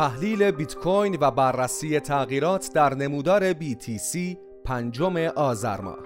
تحلیل بیت کوین و بررسی تغییرات در نمودار BTC پنجم آذر ماه.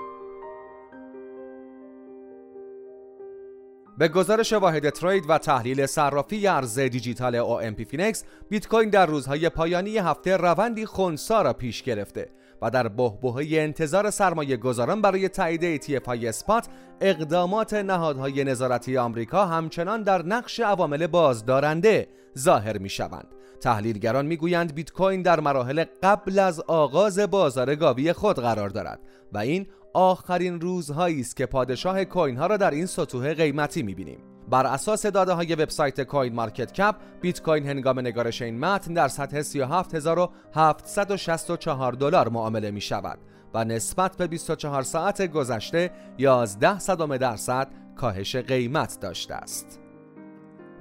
به گزارش واحد trade و تحلیل صرافی ارز دیجیتال OMPFinex بیت کوین در روزهای پایانی هفته روندی خونسا را پیش گرفته. و در بحبوحه انتظار سرمایه گذاران برای تایید ETF های spot اقدامات نهادهای نظارتی آمریکا همچنان در نقش عوامل بازدارنده ظاهر می شوند. تحلیلگران می‌گویند بیت کوین در مراحل قبل از آغاز بازار گاوی خود قرار دارد و این آخرین روزهایی است که پادشاه کوین ها را در این سطوح قیمتی می‌بینیم بر اساس داده های وبسایت کوین مارکت کپ بیت کوین هنگام نگارش این متن در سطح 37764 دلار معامله می شود و نسبت به 24 ساعت گذشته 11 صدم درصد کاهش قیمت داشته است.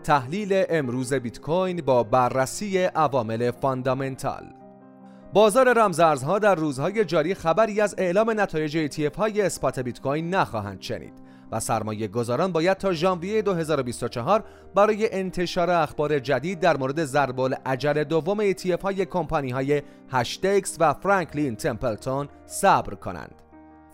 تحلیل امروز بیت کوین با بررسی عوامل fundamental بازار رمزارزها در روزهای جاری خبری از اعلام نتایج ETF های spot بیت کوین نخواهند شنید و سرمایه گذاران باید تا ژانویه 2024 برای انتشار اخبار جدید در مورد ضرب‌الاجل دوم ETF های کمپانی های Hashdex و Franklin Templeton صبر کنند.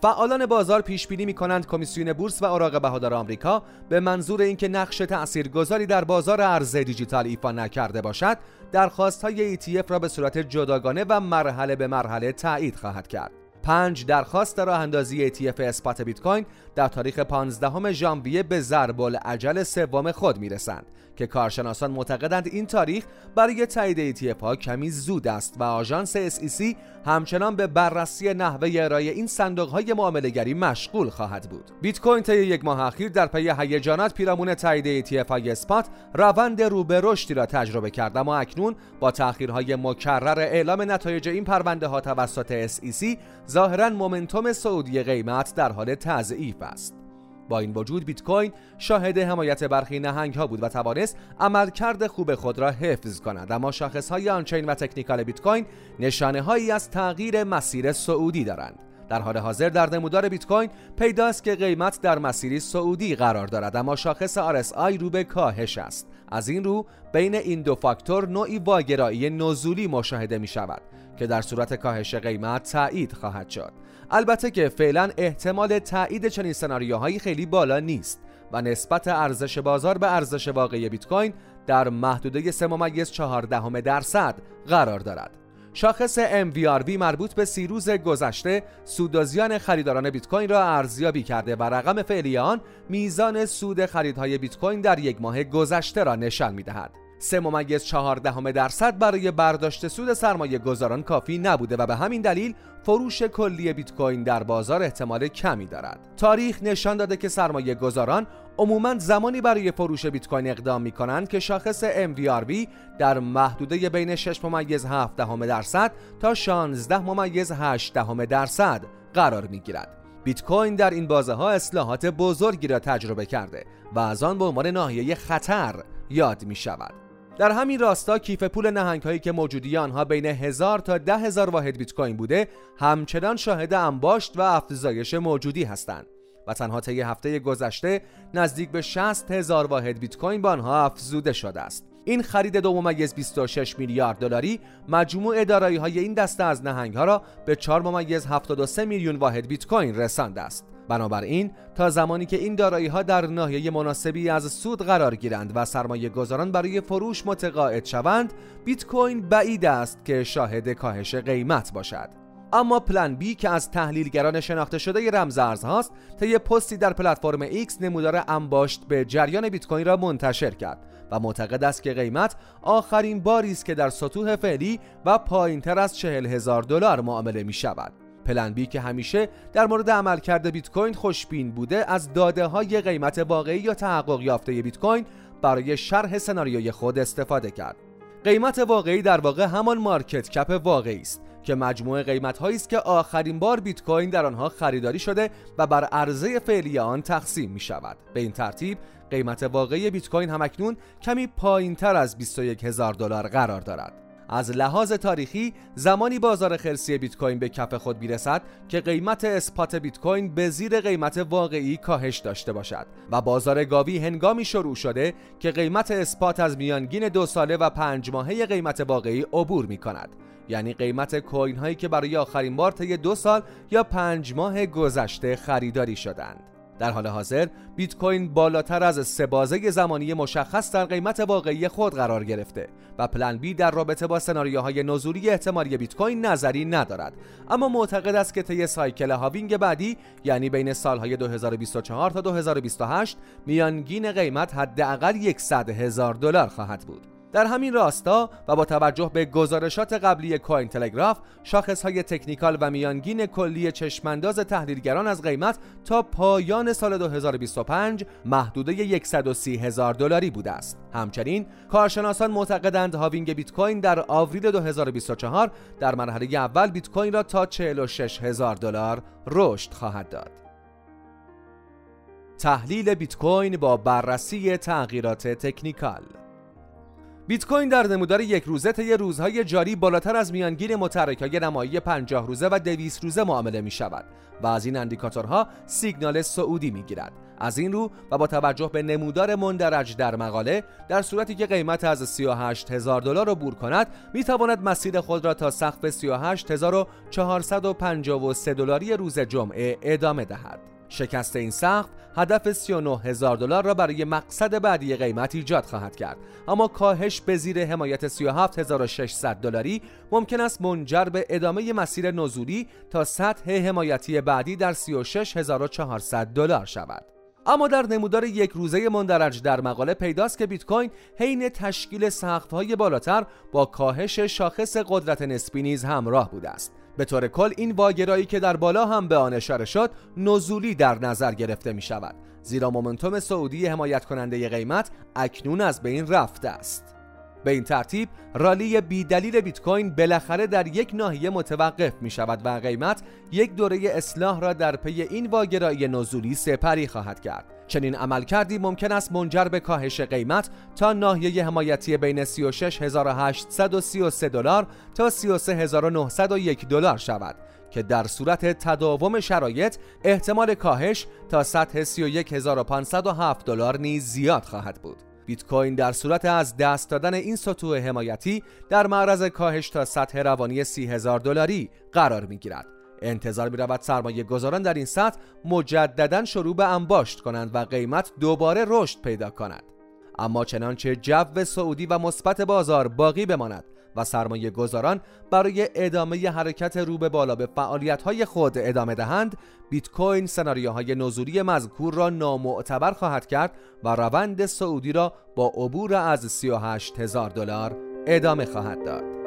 فعالان بازار پیش بینی می کنند کمیسیون بورس و اوراق بهادار آمریکا به منظور اینکه نقش تاثیرگذاری در بازار ارز دیجیتال ایفا نکرده باشد درخواست های ETF را به صورت جداگانه و مرحله به مرحله تایید خواهد کرد پنج درخواست راه اندازی ETF اسپات بیت کوین در تاریخ 15 ژانویه به ضرب العجل سوم خود می‌رسند که کارشناسان معتقدند این تاریخ برای تایید ETF ها کمی زود است و آژانس SEC همچنان به بررسی نحوه ارائه این صندوق های معامله‌گری مشغول خواهد بود. بیت کوین طی یک ماه اخیر در پی هیجانات پیرامون تایید ETF های spot روند رو به رشدی را تجربه کرد اما اکنون با تأخیرهای مکرر اعلام نتایج این پرونده ها توسط SEC ظاهرا momentum صعودی قیمت در حال تضعیف است. با این وجود بیت کوین شاهد حمایت برخی نهنگ ها بود و توانست عملکرد خوب خود را حفظ کند. اما شاخص های on-chain و technical بیت کوین نشانه هایی از تغییر مسیر سعودی دارند. در حال حاضر در نمودار بیت کوین پیداست که قیمت در مسیری سعودی قرار دارد. اما شاخص RSI رو به کاهش است. از این رو بین این دو فاکتور نوعی واگرایی نزولی مشاهده می شود که در صورت کاهش قیمت تایید خواهد شد البته که فعلا احتمال تایید چنین سناریوهایی خیلی بالا نیست و نسبت ارزش بازار به ارزش واقعی بیت کوین در محدوده 3 ممیز 14 درصد قرار دارد. شاخص MVRV مربوط به سی روز گذشته سود و زیان خریداران بیت کوین را ارزیابی کرده و رقم فعلی آن میزان سود خریدهای بیت کوین در یک ماه گذشته را نشان می‌دهد. سه ممیز چهاردهم درصد برای برداشت سود سرمایه گذاران کافی نبوده و به همین دلیل فروش کلی بیت کوین در بازار احتمال کمی دارد. تاریخ نشان داده که سرمایه گذاران عموما زمانی برای فروش بیت کوین اقدام می کنند که شاخص MVRV در محدوده بین 6 ممیز 7 درصد تا 16 ممیز 8 درصد قرار می گیرد. بیت کوین در این بازه ها اصلاحات بزرگی را تجربه کرده و از آن به عنوان ناحیه خطر یاد می شود. در همین راستا کیف پول نهنگ هایی که موجودی آنها بین هزار تا ده هزار واحد بیت کوین بوده همچنان شاهد انباشت و افزایش موجودی هستند و تنها طی هفته گذشته نزدیک به 60 هزار واحد بیت کوین به آنها افزوده شده است. این خرید دو ممیز 26 میلیارد دلاری مجموع دارایی های این دسته از نهنگ ها را به 4 ممیز 73 میلیون واحد بیت کوین رسانده است. بنابراین تا زمانی که این دارایی ها در ناحیه مناسبی از سود قرار گیرند و سرمایه گذاران برای فروش متقاعد شوند بیت کوین بعید است که شاهد کاهش قیمت باشد اما پلن بی که از تحلیلگران شناخته شده رمز ارزهاست طی پستی در پلتفرم X نمودار انباشت به جریان بیت کوین را منتشر کرد و معتقد است که قیمت آخرین باری است که در سطوح فعلی و پایینتر از چهل هزار دلار معامله می شود. پلن بی که همیشه در مورد عملکرد بیت کوین خوشبین بوده از داده های قیمت واقعی یا تحقق یافته بیت کوین برای شرح سناریوی خود استفاده کرد. قیمت واقعی در واقع همان market cap واقعی است که مجموع قیمت هایی است که آخرین بار بیت کوین در آنها خریداری شده و بر عرضه فعلی آن تقسیم می شود. به این ترتیب قیمت واقعی بیت کوین هم‌اکنون کمی پایین تر از 21 هزار دلار قرار دارد. از لحاظ تاریخی زمانی بازار خرسی بیت کوین به کف خود می‌رسد که قیمت spot بیت کوین به زیر قیمت واقعی کاهش داشته باشد و بازار گاوی هنگامی شروع شده که قیمت spot از میانگین دو ساله و پنج ماهه قیمت واقعی عبور می کند یعنی قیمت coin هایی که برای آخرین بار طی دو سال یا پنج ماه گذشته خریداری شدند. در حال حاضر بیت کوین بالاتر از سه بازه زمانی مشخص در قیمت واقعی خود قرار گرفته و PlanB در رابطه با سناریوهای نزولی احتمالی بیت کوین نظری ندارد. اما معتقد است که طی cycle halving بعدی یعنی بین سالهای 2024 تا 2028 میانگین قیمت حداقل 100 هزار دلار خواهد بود. در همین راستا و با توجه به گزارشات قبلی Cointelegraph شاخص های technical و میانگین کلی چشم‌انداز تحلیلگران از قیمت تا پایان سال 2025 محدوده 130 هزار دلاری بوده است. همچنین کارشناسان معتقدند هاوینگ بیت کوین در آوریل 2024 در مرحله اول بیت کوین را تا 46 هزار دلار رشد خواهد داد. تحلیل بیت کوین با بررسی تغییرات تکنیکال بیت کوین در نمودار یک روزه طی روزهای جاری بالاتر از میانگین متحرک‌های نمایی 50 روزه و 200 روزه معامله می شود و از این اندیکاتورها سیگنال سعودی می گیرد. از این رو و با توجه به نمودار مندرج در مقاله در صورتی که قیمت از 38 هزار دلار را بور کند می تواند مسیر خود را تا سقف 38453 دلاری روز جمعه ادامه دهد. شکست این سقف هدف 39 هزار دلار را برای مقصد بعدی قیمت ایجاد خواهد کرد. اما کاهش به زیر حمایت 37600 دلاری ممکن است منجر به ادامه مسیر نزولی تا سطح حمایتی بعدی در 36400 دلار شود. اما در نمودار یک روزه مندرج در مقاله پیداست که بیت کوین حین تشکیل سقف‌های بالاتر با کاهش شاخص قدرت نسبی نیز همراه بوده است. به طور کل این واگرایی که در بالا هم به آن اشاره شد نزولی در نظر گرفته می شود زیرا مومنتوم سعودی حمایت کننده قیمت اکنون از بین رفته است. به این ترتیب رالی بی دلیل بیت کوین بالاخره در یک ناحیه متوقف می شود و قیمت یک دوره اصلاح را در پی این واگرایی نزولی سپری خواهد کرد چنین عمل کردی ممکن است منجر به کاهش قیمت تا ناحیه حمایتی بین 36833 دلار تا 33901 دلار شود که در صورت تداوم شرایط احتمال کاهش تا سطح 31507 دلار نیز زیاد خواهد بود. بیت کوین در صورت از دست دادن این سطوح حمایتی در معرض کاهش تا سطح روانی 30000 دلاری قرار می گیرد. انتظار می رود سرمایه گذاران در این سطح مجددا شروع به انباشت کنند و قیمت دوباره رشد پیدا کند اما چنانچه جو سعودی و مثبت بازار باقی بماند و سرمایه گذاران برای ادامه حرکت رو به بالا به فعالیت خود ادامه دهند بیت کوین سناریوهای نزولی مذکور را نامعتبر خواهد کرد و روند سعودی را با عبور از 38 هزار دلار ادامه خواهد داد.